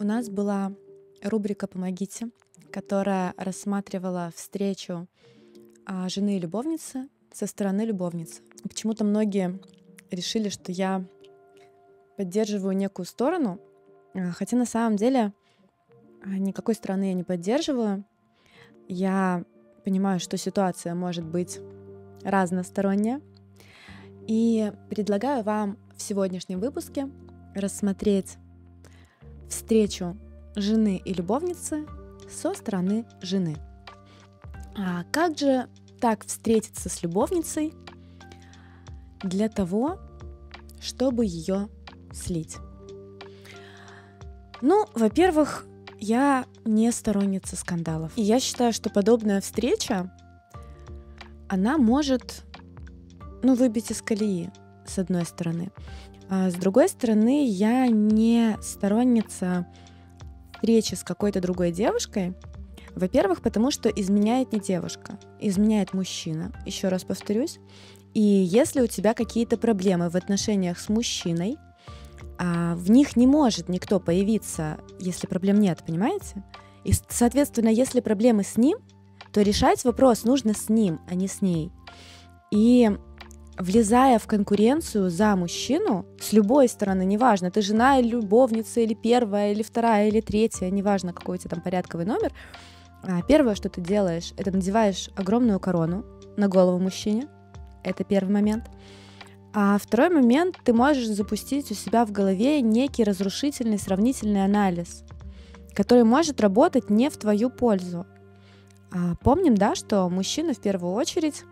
У нас была рубрика «Помогите», которая рассматривала встречу а, жены и любовницы со стороны любовницы. Почему-то многие решили, что я поддерживаю некую сторону, а, хотя на самом деле а, никакой стороны я не поддерживаю. Я понимаю, что ситуация может быть разносторонняя. И предлагаю вам в сегодняшнем выпуске рассмотреть встречу жены и любовницы со стороны жены. А как же так встретиться с любовницей для того, чтобы ее слить? Ну, во-первых, я не сторонница скандалов. И я считаю, что подобная встреча, она может, ну, выбить из колеи, с одной стороны. А с другой стороны, я не сторонница встречи с какой-то другой девушкой. Во-первых, потому что изменяет не девушка, изменяет мужчина. Еще раз повторюсь. И если у тебя какие-то проблемы в отношениях с мужчиной, а в них не может никто появиться, если проблем нет, понимаете? И, соответственно, если проблемы с ним, то решать вопрос нужно с ним, а не с ней. И влезая в конкуренцию за мужчину, с любой стороны, неважно, ты жена или любовница, или первая, или вторая, или третья, неважно, какой у тебя там порядковый номер, а, первое, что ты делаешь, это надеваешь огромную корону на голову мужчине, это первый момент. А второй момент, ты можешь запустить у себя в голове некий разрушительный сравнительный анализ, который может работать не в твою пользу. А помним, да, что мужчина в первую очередь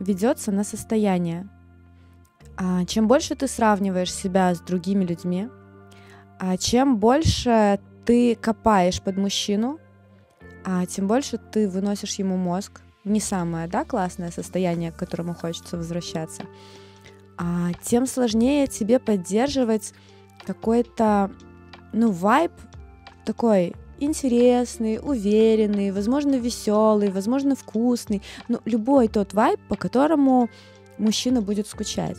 ведется на состояние. А чем больше ты сравниваешь себя с другими людьми, а чем больше ты копаешь под мужчину, а тем больше ты выносишь ему мозг. Не самое, да, классное состояние, к которому хочется возвращаться. А тем сложнее тебе поддерживать какой-то, ну, вайб такой интересный, уверенный, возможно, веселый, возможно, вкусный. Ну, любой тот вайб, по которому мужчина будет скучать.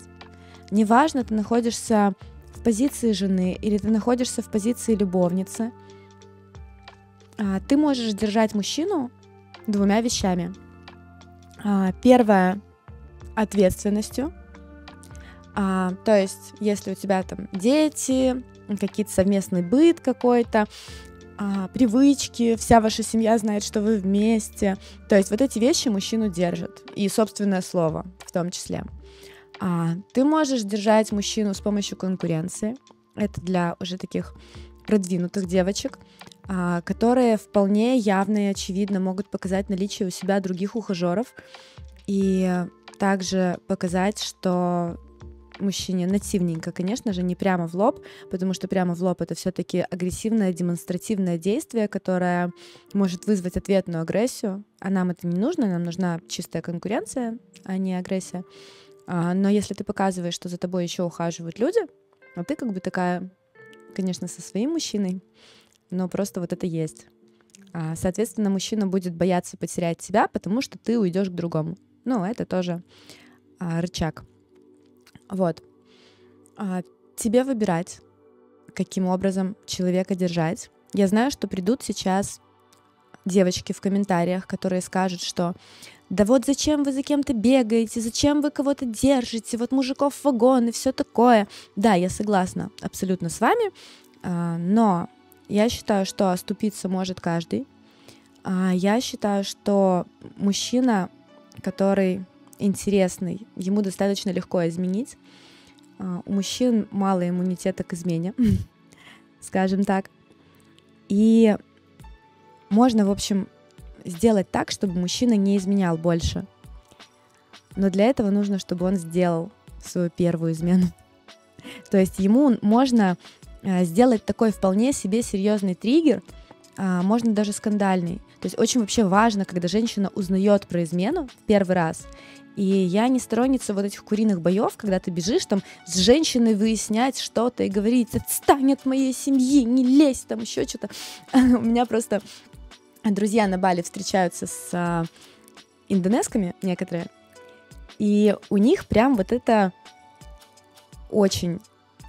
Неважно, ты находишься в позиции жены или ты находишься в позиции любовницы, а, ты можешь держать мужчину двумя вещами. А, первое — ответственностью. А, то есть, если у тебя там дети, какие-то совместный быт какой-то, а, привычки, вся ваша семья знает, что вы вместе. То есть вот эти вещи мужчину держат. И собственное слово в том числе. А, ты можешь держать мужчину с помощью конкуренции. Это для уже таких продвинутых девочек, а, которые вполне явно и очевидно могут показать наличие у себя других ухажеров и также показать, что мужчине нативненько, конечно же, не прямо в лоб, потому что прямо в лоб это все-таки агрессивное демонстративное действие, которое может вызвать ответную агрессию, а нам это не нужно, нам нужна чистая конкуренция, а не агрессия. А, но если ты показываешь, что за тобой еще ухаживают люди, а ты как бы такая, конечно, со своим мужчиной, но просто вот это есть. А, соответственно, мужчина будет бояться потерять тебя, потому что ты уйдешь к другому. Ну, это тоже рычаг. Вот. А, тебе выбирать, каким образом человека держать. Я знаю, что придут сейчас девочки в комментариях, которые скажут, что да вот зачем вы за кем-то бегаете, зачем вы кого-то держите, вот мужиков вагон и все такое. Да, я согласна абсолютно с вами, а, но я считаю, что оступиться может каждый. А, я считаю, что мужчина, который интересный, ему достаточно легко изменить. А, у мужчин мало иммунитета к измене, скажем так. И можно, в общем, сделать так, чтобы мужчина не изменял больше. Но для этого нужно, чтобы он сделал свою первую измену. То есть ему можно а, сделать такой вполне себе серьезный триггер, можно даже скандальный. То есть очень вообще важно, когда женщина узнает про измену первый раз, и я не сторонница вот этих куриных боев, когда ты бежишь там с женщиной выяснять что-то и говорить, отстань от моей семьи, не лезь там, еще что-то. У меня просто друзья на Бали встречаются с а, индонезками некоторые, и у них прям вот это очень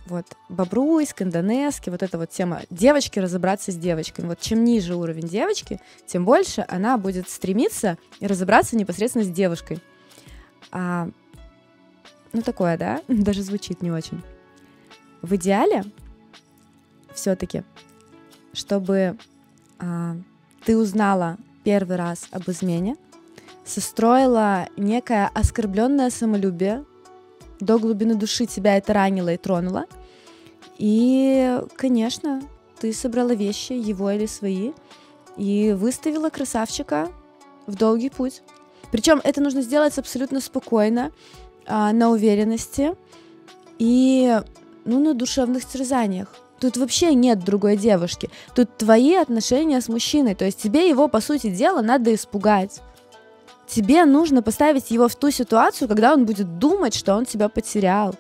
вот Бобруйск, Скандонески, вот эта вот тема девочки разобраться с девочками. Вот чем ниже уровень девочки, тем больше она будет стремиться разобраться непосредственно с девушкой. А, ну такое, да? Даже звучит не очень. В идеале все-таки, чтобы а, ты узнала первый раз об измене, состроила некое оскорбленное самолюбие, до глубины души тебя это ранило и тронуло. И, конечно, ты собрала вещи, его или свои, и выставила красавчика в долгий путь. Причем это нужно сделать абсолютно спокойно, а, на уверенности и ну, на душевных терзаниях. Тут вообще нет другой девушки. Тут твои отношения с мужчиной. То есть тебе его, по сути дела, надо испугать тебе нужно поставить его в ту ситуацию, когда он будет думать, что он тебя потерял.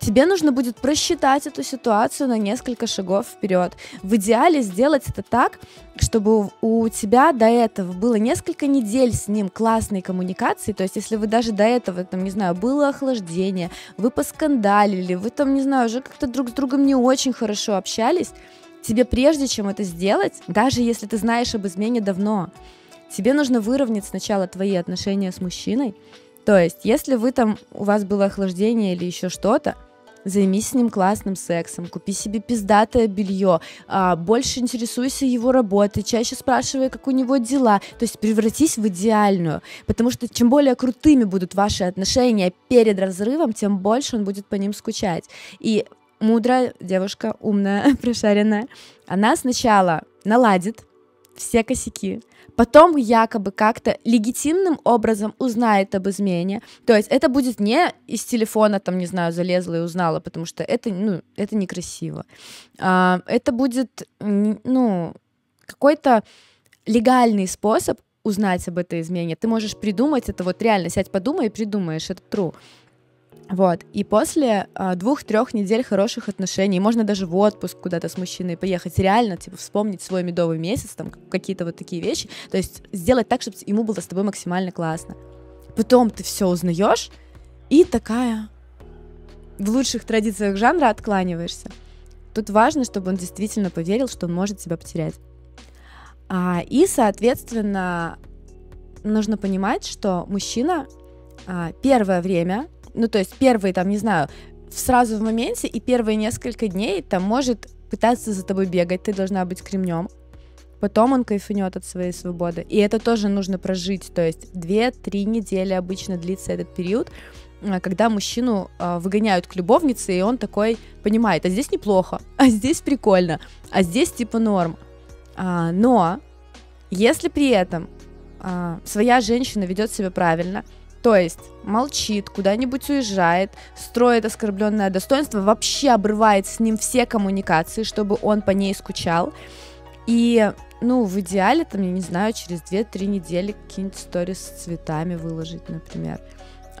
Тебе нужно будет просчитать эту ситуацию на несколько шагов вперед. В идеале сделать это так, чтобы у тебя до этого было несколько недель с ним классной коммуникации. То есть, если вы даже до этого, там, не знаю, было охлаждение, вы поскандалили, вы там, не знаю, уже как-то друг с другом не очень хорошо общались, тебе прежде чем это сделать, даже если ты знаешь об измене давно, тебе нужно выровнять сначала твои отношения с мужчиной. То есть, если вы там, у вас было охлаждение или еще что-то, займись с ним классным сексом, купи себе пиздатое белье, а, больше интересуйся его работой, чаще спрашивай, как у него дела, то есть превратись в идеальную, потому что чем более крутыми будут ваши отношения перед разрывом, тем больше он будет по ним скучать. И мудрая девушка, умная, прошаренная, она сначала наладит все косяки, потом якобы как-то легитимным образом узнает об измене. То есть это будет не из телефона, там, не знаю, залезла и узнала, потому что это, ну, это некрасиво. А, это будет, ну, какой-то легальный способ узнать об этой измене. Ты можешь придумать это, вот реально сядь, подумай и придумаешь, это true. Вот. И после а, двух-трех недель хороших отношений, можно даже в отпуск куда-то с мужчиной поехать, реально, типа, вспомнить свой медовый месяц, там, какие-то вот такие вещи. То есть сделать так, чтобы ему было с тобой максимально классно. Потом ты все узнаешь, и такая в лучших традициях жанра откланиваешься. Тут важно, чтобы он действительно поверил, что он может тебя потерять. А, и, соответственно, нужно понимать, что мужчина а, первое время ну, то есть первые, там, не знаю, сразу в моменте, и первые несколько дней там может пытаться за тобой бегать, ты должна быть кремнем. Потом он кайфанет от своей свободы. И это тоже нужно прожить. То есть 2-3 недели обычно длится этот период, а, когда мужчину э, выгоняют к любовнице, и он такой понимает, а здесь неплохо, а здесь прикольно, а здесь типа норм. А, но если при этом а, своя женщина ведет себя правильно, то есть молчит, куда-нибудь уезжает, строит оскорбленное достоинство, вообще обрывает с ним все коммуникации, чтобы он по ней скучал. И, ну, в идеале, там, я не знаю, через 2-3 недели какие-нибудь истории с цветами выложить, например.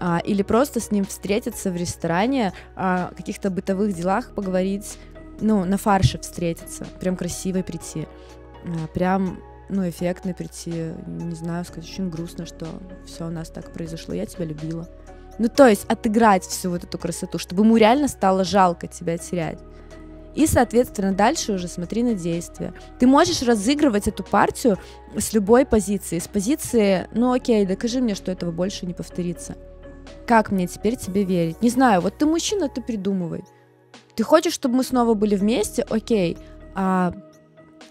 А, или просто с ним встретиться в ресторане, о каких-то бытовых делах поговорить, ну, на фарше встретиться, прям красиво прийти. А, прям ну, эффектно прийти, не знаю, сказать, очень грустно, что все у нас так произошло, я тебя любила. Ну, то есть отыграть всю вот эту красоту, чтобы ему реально стало жалко тебя терять. И, соответственно, дальше уже смотри на действия. Ты можешь разыгрывать эту партию с любой позиции. С позиции, ну окей, докажи мне, что этого больше не повторится. Как мне теперь тебе верить? Не знаю, вот ты мужчина, ты придумывай. Ты хочешь, чтобы мы снова были вместе? Окей. А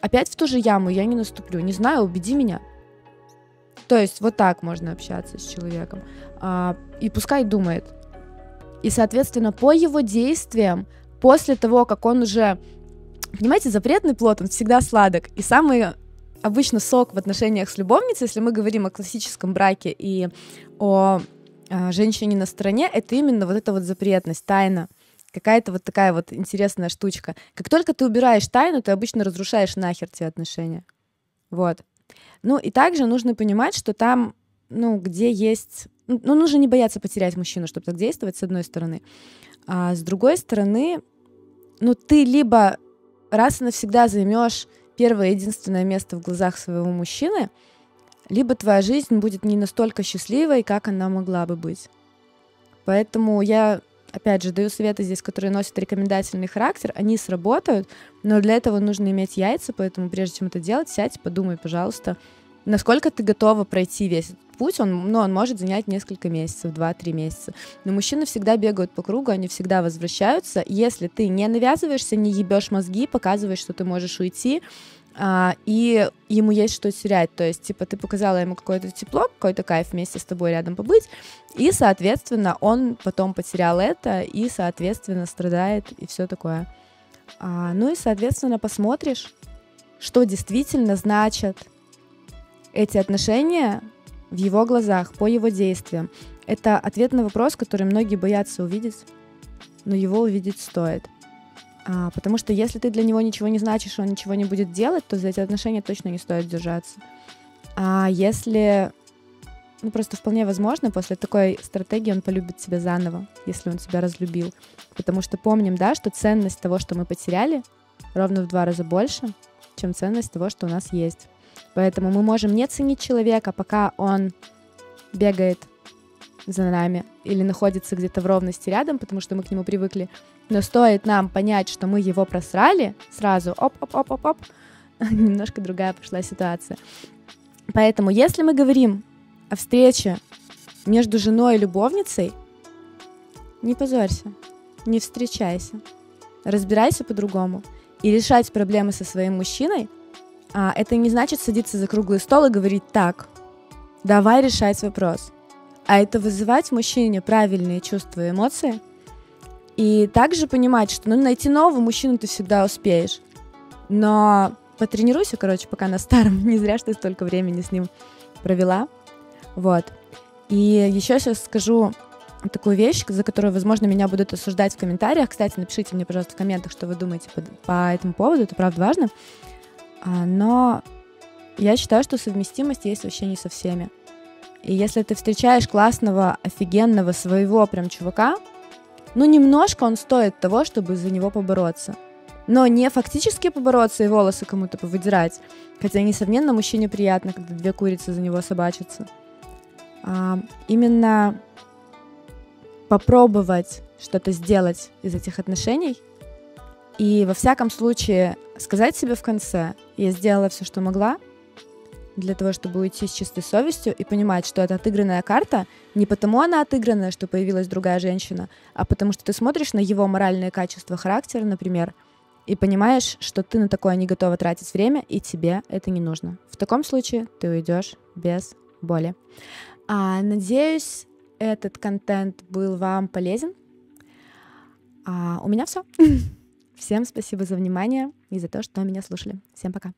опять в ту же яму я не наступлю. Не знаю, убеди меня. То есть вот так можно общаться с человеком. А, и пускай думает. И, соответственно, по его действиям, после того, как он уже... Понимаете, запретный плод, он всегда сладок. И самый обычно сок в отношениях с любовницей, если мы говорим о классическом браке и о, а, женщине на стороне, это именно вот эта вот запретность, тайна какая-то вот такая вот интересная штучка. Как только ты убираешь тайну, ты обычно разрушаешь нахер те отношения. Вот. Ну и также нужно понимать, что там, ну, где есть... Ну, нужно не бояться потерять мужчину, чтобы так действовать, с одной стороны. А с другой стороны, ну, ты либо раз и навсегда займешь первое единственное место в глазах своего мужчины, либо твоя жизнь будет не настолько счастливой, как она могла бы быть. Поэтому я опять же, даю советы здесь, которые носят рекомендательный характер, они сработают, но для этого нужно иметь яйца, поэтому прежде чем это делать, сядь, подумай, пожалуйста, насколько ты готова пройти весь этот путь, он, ну, он может занять несколько месяцев, 2-3 месяца. Но мужчины всегда бегают по кругу, они всегда возвращаются. Если ты не навязываешься, не ебешь мозги, показываешь, что ты можешь уйти, а, и ему есть что терять. То есть, типа, ты показала ему какое-то тепло, какой-то кайф вместе с тобой рядом побыть, и, соответственно, он потом потерял это, и, соответственно, страдает, и все такое. А, ну и, соответственно, посмотришь, что действительно значат эти отношения в его глазах, по его действиям. Это ответ на вопрос, который многие боятся увидеть, но его увидеть стоит. А, потому что если ты для него ничего не значишь, он ничего не будет делать, то за эти отношения точно не стоит держаться. А если ну, просто вполне возможно, после такой стратегии он полюбит тебя заново, если он тебя разлюбил. Потому что помним, да, что ценность того, что мы потеряли, ровно в два раза больше, чем ценность того, что у нас есть. Поэтому мы можем не ценить человека, пока он бегает за нами или находится где-то в ровности рядом, потому что мы к нему привыкли. Но стоит нам понять, что мы его просрали, сразу оп-оп-оп-оп-оп, немножко другая пошла ситуация. Поэтому, если мы говорим о встрече между женой и любовницей, не позорься, не встречайся, разбирайся по-другому. И решать проблемы со своим мужчиной, а, это не значит садиться за круглый стол и говорить так, давай решать вопрос. А это вызывать в мужчине правильные чувства и эмоции, и также понимать, что ну, найти нового мужчину ты всегда успеешь. Но потренируйся, короче, пока на старом. Не зря, что ты столько времени с ним провела. Вот. И еще сейчас скажу такую вещь, за которую, возможно, меня будут осуждать в комментариях. Кстати, напишите мне, пожалуйста, в комментах, что вы думаете по, по этому поводу. Это правда важно. А, но я считаю, что совместимость есть вообще не со всеми. И если ты встречаешь классного, офигенного своего прям чувака, ну, немножко он стоит того, чтобы за него побороться. Но не фактически побороться и волосы кому-то повыдирать. Хотя, несомненно, мужчине приятно, когда две курицы за него собачатся. А, именно попробовать что-то сделать из этих отношений и во всяком случае сказать себе в конце, я сделала все, что могла, для того, чтобы уйти с чистой совестью и понимать, что это отыгранная карта, не потому она отыгранная, что появилась другая женщина, а потому что ты смотришь на его моральные качества характера, например, и понимаешь, что ты на такое не готова тратить время, и тебе это не нужно. В таком случае ты уйдешь без боли. А, надеюсь, этот контент был вам полезен. А, у меня все. Всем спасибо за внимание и за то, что меня слушали. Всем пока.